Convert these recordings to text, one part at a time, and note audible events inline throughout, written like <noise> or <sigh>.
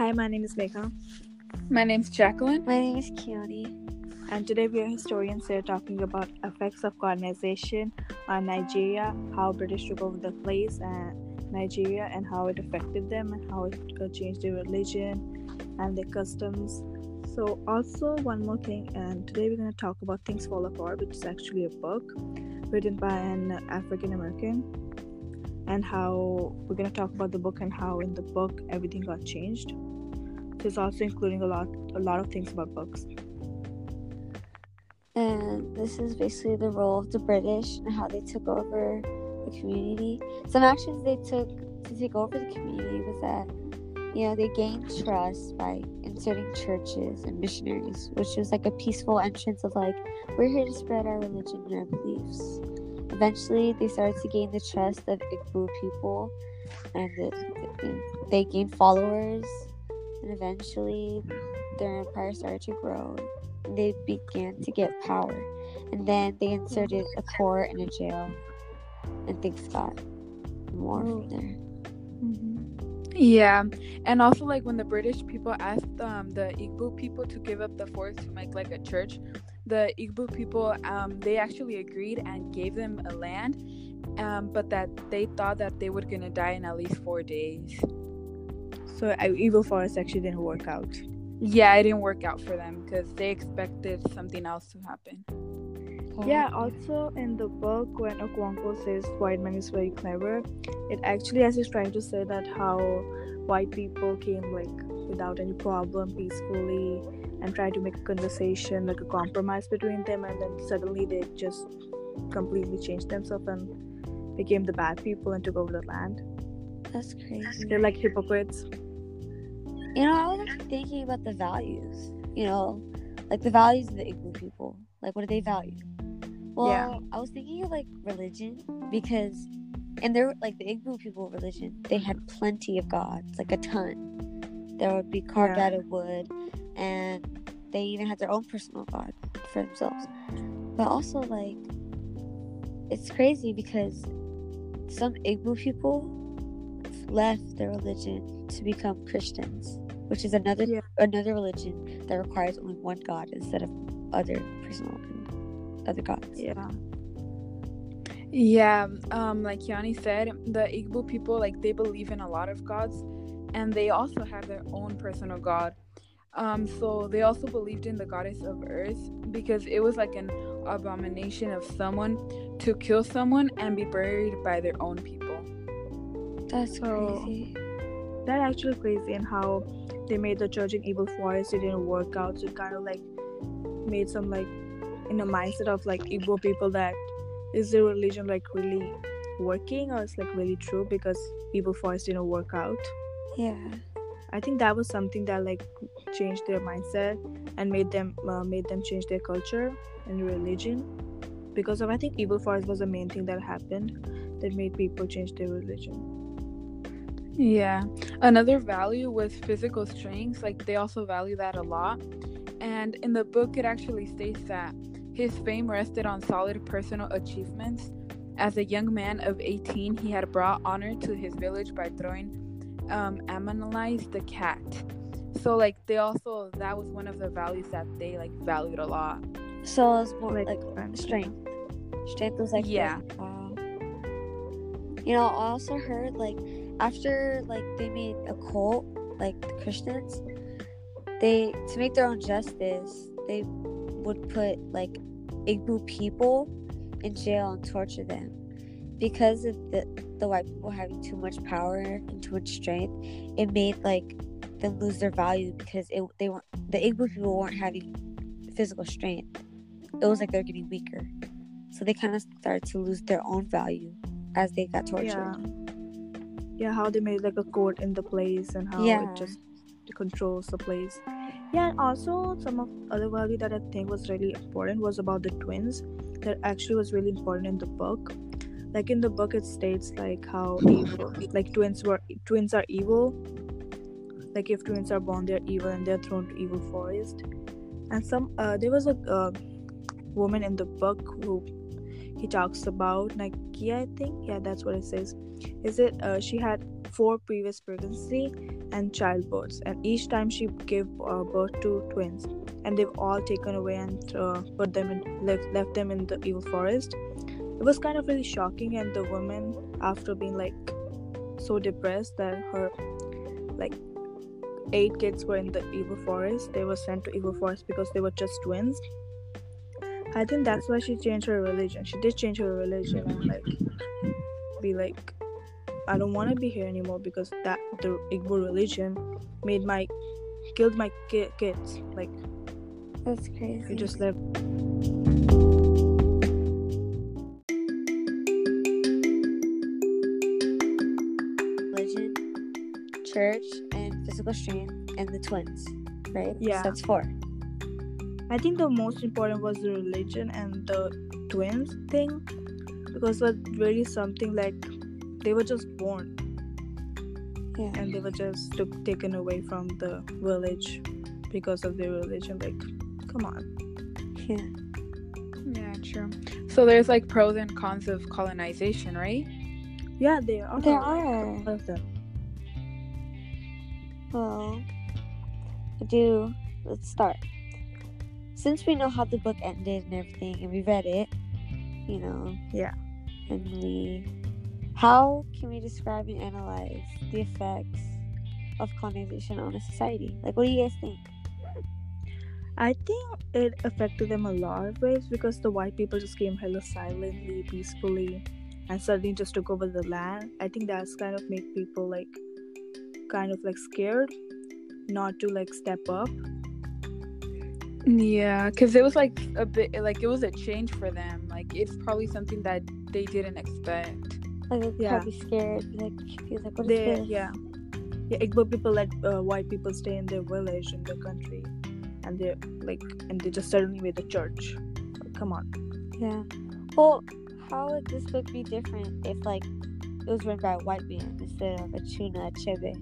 Hi, my name is Megha. My name's Jacqueline. My name is Keone. And today we are historians here talking about effects of colonization on Nigeria, how British took over the place and Nigeria and how it affected them and how it uh, changed their religion and their customs. So also one more thing, and today we're going to talk about Things Fall Apart, which is actually a book written by an African American and how we're going to talk about the book and how in the book everything got changed. So it's also including a lot a lot of things about books. And this is basically the role of the British and how they took over the community. Some actions they took to take over the community was that, you know, they gained trust by inserting churches and missionaries, which was like a peaceful entrance of like, we're here to spread our religion and our beliefs. Eventually, they started to gain the trust of Igbo people, and they gained followers. And eventually, their empire started to grow. They began to get power, and then they inserted a court and a jail, and things got more from there. Mm-hmm. Yeah, and also like when the British people asked um, the Igbo people to give up the forest to make like a church, the Igbo people, um, they actually agreed and gave them a land, um, but that they thought that they were gonna die in at least four days. So Evil Forest actually didn't work out. Yeah, it didn't work out for them because they expected something else to happen. Yeah, oh. also in the book, when Okonkwo says white man is very clever, it actually as he's trying to say that how white people came like without any problem peacefully and try to make a conversation like a compromise between them and then suddenly they just completely changed themselves and became the bad people and took over the land that's crazy they're like hypocrites you know i was thinking about the values you know like the values of the igbo people like what do they value well yeah. i was thinking of like religion because and they're like the igbo people religion they had mm-hmm. plenty of gods like a ton there would be carved yeah. out of wood and they even had their own personal god for themselves. But also, like, it's crazy because some Igbo people left their religion to become Christians, which is another yeah. another religion that requires only one god instead of other personal other gods. Yeah. Yeah, um, like Yanni said, the Igbo people like they believe in a lot of gods, and they also have their own personal god. Um, so they also believed in the goddess of earth because it was like an abomination of someone to kill someone and be buried by their own people. That's so, crazy. That actually crazy and how they made the church in Evil Forest. It didn't work out. So it kind of like made some like in a mindset of like Igbo people that is the religion like really working or it's like really true because Evil Forest didn't work out. Yeah. I think that was something that like changed their mindset and made them uh, made them change their culture and religion because of I think evil forest was the main thing that happened that made people change their religion. Yeah. Another value was physical strength. Like they also value that a lot. And in the book it actually states that his fame rested on solid personal achievements. As a young man of 18, he had brought honor to his village by throwing um, Amalinze the cat. So like they also that was one of the values that they like valued a lot. So it was more like, like strength. Strength was like yeah. Wow. You know, I also heard like after like they made a cult, like the Christians, they to make their own justice, they would put like Igbo people in jail and torture them because of the the white people having too much power and too much strength. It made like them lose their value because it, they weren't the Igbo people weren't having physical strength. It was like they're getting weaker, so they kind of started to lose their own value as they got tortured. Yeah, yeah how they made like a court in the place and how yeah. it just controls the place. Yeah, and also some of other value that I think was really important was about the twins. That actually was really important in the book. Like in the book, it states like how evil, like twins were twins are evil, like if twins are born they're evil and they're thrown to evil forest and some uh, there was a uh, woman in the book who he talks about Nneka, I think. Yeah, that's what it says. Is it uh, she had four previous pregnancy and childbirths. And each time she gave uh, birth to twins, and they've all taken away and uh, put them in left, left them in the evil forest. It was kind of really shocking, and the woman, after being like so depressed that her like eight kids were in the evil forest, they were sent to evil forest because they were just twins. I think that's why she changed her religion. She did change her religion and like be like, I don't want to be here anymore because that the Igbo religion made my killed my ki- kids. Like That's crazy. you just live. religion, church, and physical strength, and the twins, right? Yeah. So that's four. I think the most important was the religion and the twins thing because it was really something like they were just born Yeah. and they were just took, taken away from the village because of their religion. Like, come on. Yeah. Yeah, true. So there's like pros and cons of colonization, right? Yeah, they are. There are. All of them. Well, I do. Let's start. Since we know how the book ended and everything, and we read it, you know. Yeah. And we. How can we describe and analyze the effects of colonization on a society? Like, what do you guys think? I think it affected them a lot of ways because the white people just came hella silently, peacefully, and suddenly just took over the land. I think that's kind of make people like kind of like scared not to like step up. Yeah, because it was like a bit like it was a change for them. Like it's probably something that they didn't expect. Like, they'd Yeah. probably scared, like confused, like, what is They this? yeah. Yeah, Igbo people let uh, white people stay in their village in their country and they're like and they just suddenly made a church. Like, come on. Yeah. Well, how would this book be different if like it was written by a white man instead of a Chinua Achebe?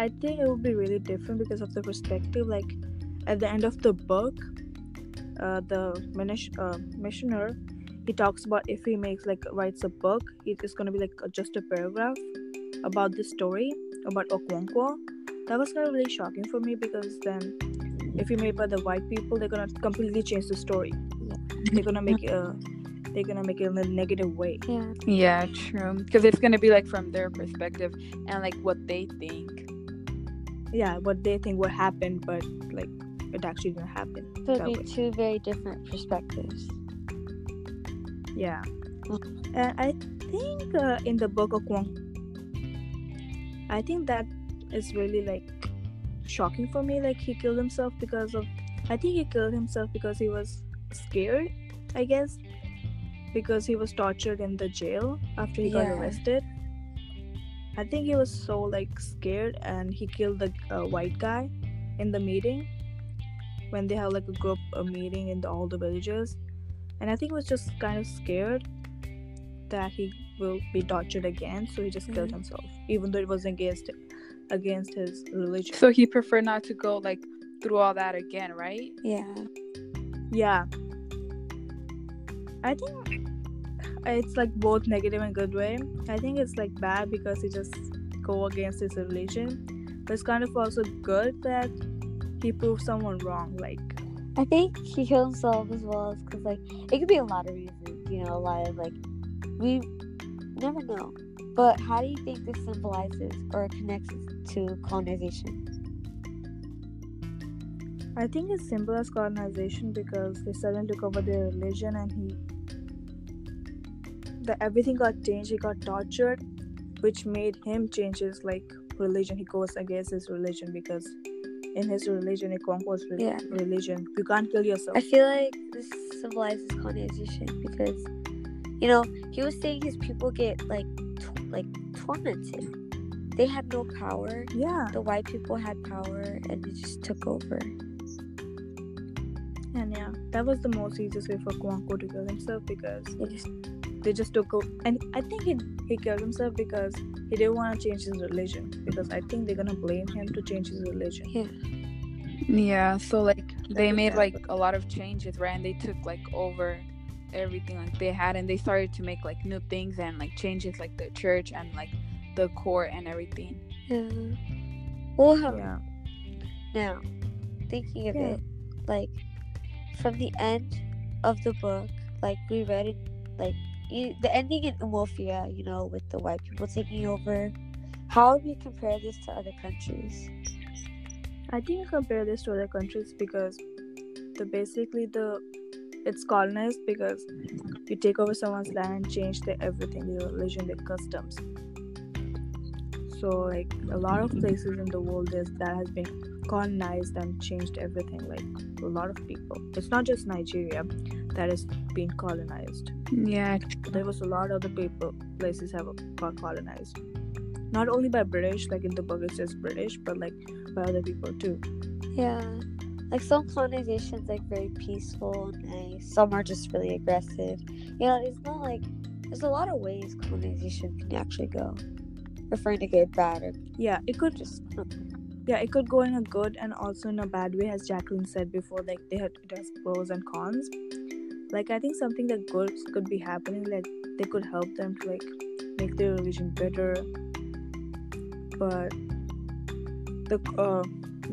I think it would be really different because of the perspective. Like at the end of the book, uh, the minis- uh, missioner he talks about if he makes like writes a book, it is gonna be like just a paragraph about the story about Okonkwo. That was kind of really shocking for me because then if you made by the white people, they're gonna completely change the story. They're gonna make it. Uh, they're gonna make it in a negative way. Yeah. Yeah, true. Because it's gonna be like from their perspective and like what they think. Yeah, what they think what happened, but like it actually didn't happen. So it'd way. be two very different perspectives. Yeah. And I think uh, in the book Okonkwo, I think that is really like shocking for me. Like he killed himself because of, I think he killed himself because he was scared, I guess, because he was tortured in the jail after he got arrested. I think he was so like scared and he killed the uh, white guy in the meeting when they have like a group a meeting in the, all the villages and I think he was just kind of scared that he will be tortured again, so he just killed Mhm. himself, even though it was against against his religion. So he preferred not to go like through all that again, right? Yeah. yeah, I think it's like both negative and good way. I think it's like bad because he just go against his religion, but it's kind of also good that he proved someone wrong. Like I think he killed himself as well because like it could be a lot of reasons, you know, a lot of like we never know. But how do you think this symbolizes or connects to colonization? I think it's simple as colonization because they suddenly took over their religion and he the everything got changed, he got tortured, which made him change his like religion. He goes against his religion because in his religion it conquers re- Yeah. religion. You can't kill yourself. I feel like this symbolizes colonization because, you know, he was saying his people get like t- like tormented. They had no power. yeah. The white people had power, and they just took over. And yeah, that was the most easiest way for Kwanko to kill himself because They just they just took o- and I think he he killed himself because he didn't want to change his religion because I think they're gonna blame him to change his religion. yeah. Yeah, so like they made bad. like a lot of changes, right? And they took like over everything like they had and they started to make like new things and like changes like the church and like the court and everything. Yeah. Well, huh, Yeah. now thinking of Yeah. it, like from the end of the book, like we read it, like the ending in Umuofia, you know, with the white people taking over. How would we compare this to other countries? I think compare this to other countries because the basically the it's colonized because you take over someone's land and change their everything, their religion, their customs. So like a lot of places in the world is that has been colonized and changed everything. Like a lot of people. It's not just Nigeria that has been colonized. Yeah. There was a lot of other people places have got colonized. Not only by British, like in the book it says British, but like by other people too. Yeah. Like some colonizations like very peaceful and nice. Some are just really aggressive. You know, it's not like there's a lot of ways colonization can actually go. Referring to good, bad, or Yeah, it could just uh, yeah it could go in a good and also in a bad way as jacqueline said before like they had it has pros and cons. Like i think something that good could be happening like they could help them to like make their religion better. But the uh,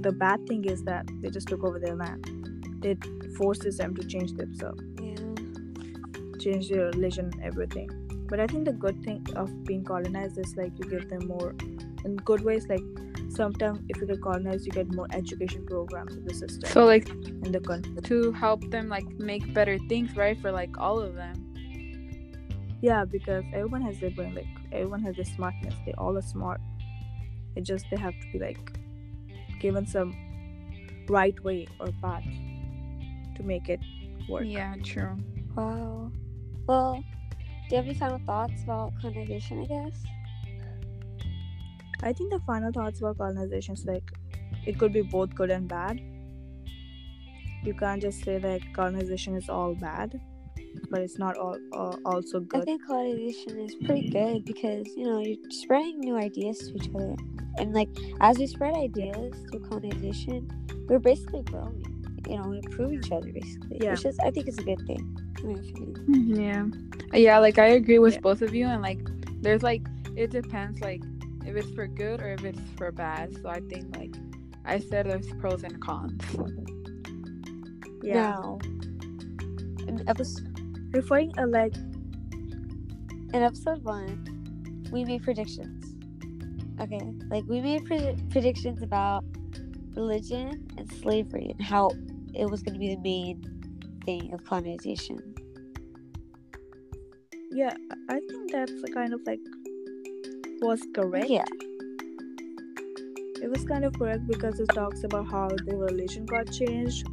the bad thing is that they just took over their land. It forces them to change themselves. Yeah. change their religion everything. But i think the good thing of being colonized is like you give them more in good ways like sometimes if you get colonized you get more education programs in the system So like in the country to help them like make better things, right? For like all of them. yeah because everyone has their brain like everyone has their smartness they all are smart it just they have to be like given some right way or path to make it work Yeah, true. Wow. Well, do you have any final thoughts about colonization, I guess? I think the final thoughts about colonization is like it could be both good and bad. You can't just say that colonization is all bad, but it's not all uh, also good. I think colonization is pretty good because, you know, you're spreading new ideas to each other. And, like, as we spread ideas through colonization, we're basically growing. You know, we improve each other, basically. Yeah. Which is, I think, it's a good thing. in my opinion. Yeah. Yeah, like I agree with Yeah. both of you and like there's like it depends like if it's for good or if it's for bad. So I think like I said there's pros and cons. Yeah, Now, in episode, referring a like in episode one, we made predictions. Okay, like we made pre- predictions about religion and slavery and how it was going to be the main thing of colonization. yeah, I think that's a kind of like was correct. Yeah, It was kind of correct because it talks about how the religion got changed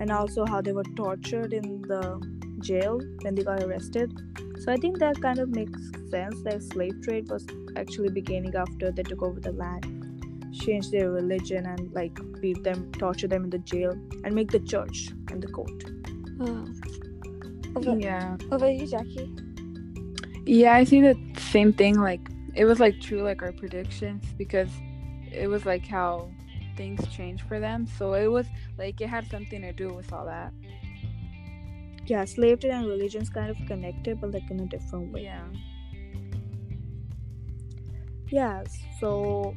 and also how they were tortured in the jail when they got arrested. So I think that kind of makes sense that slave trade was actually beginning after they took over the land, changed their religion and like beat them, torture them in the jail, and make the church and the court. wow. What about, Yeah. Over you, Jackie? Yeah, I see the same thing. Like it was like true, like our predictions, because it was like how things changed for them. So it was like it had something to do with all that. Yeah, slavery and religion's kind of connected, but like in a different way. Yeah. Yeah, so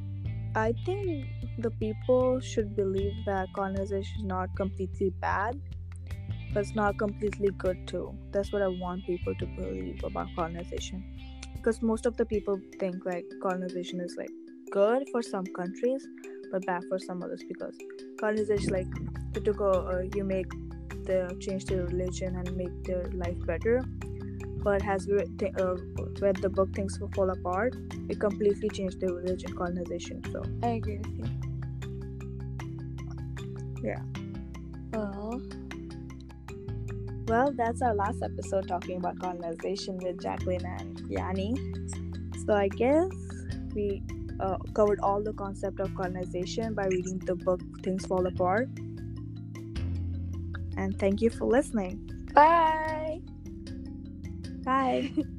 I think the people should believe that colonization is not completely bad, but it's not completely good too. That's what I want people to believe about colonization. Because most of the people think like colonization is like good for some countries, but bad for some others. Because colonization, like you took a, uh, you make the change their religion and make their life better. But has we th- uh, where the book things will fall apart, it completely changed their religion colonization. So I agree with you. Yeah. Well, Well, that's our last episode talking about colonization with Jacqueline and Yanni. So I guess we uh, covered all the concept of colonization by reading the book Things Fall Apart. And thank you for listening. bye. Bye. <laughs>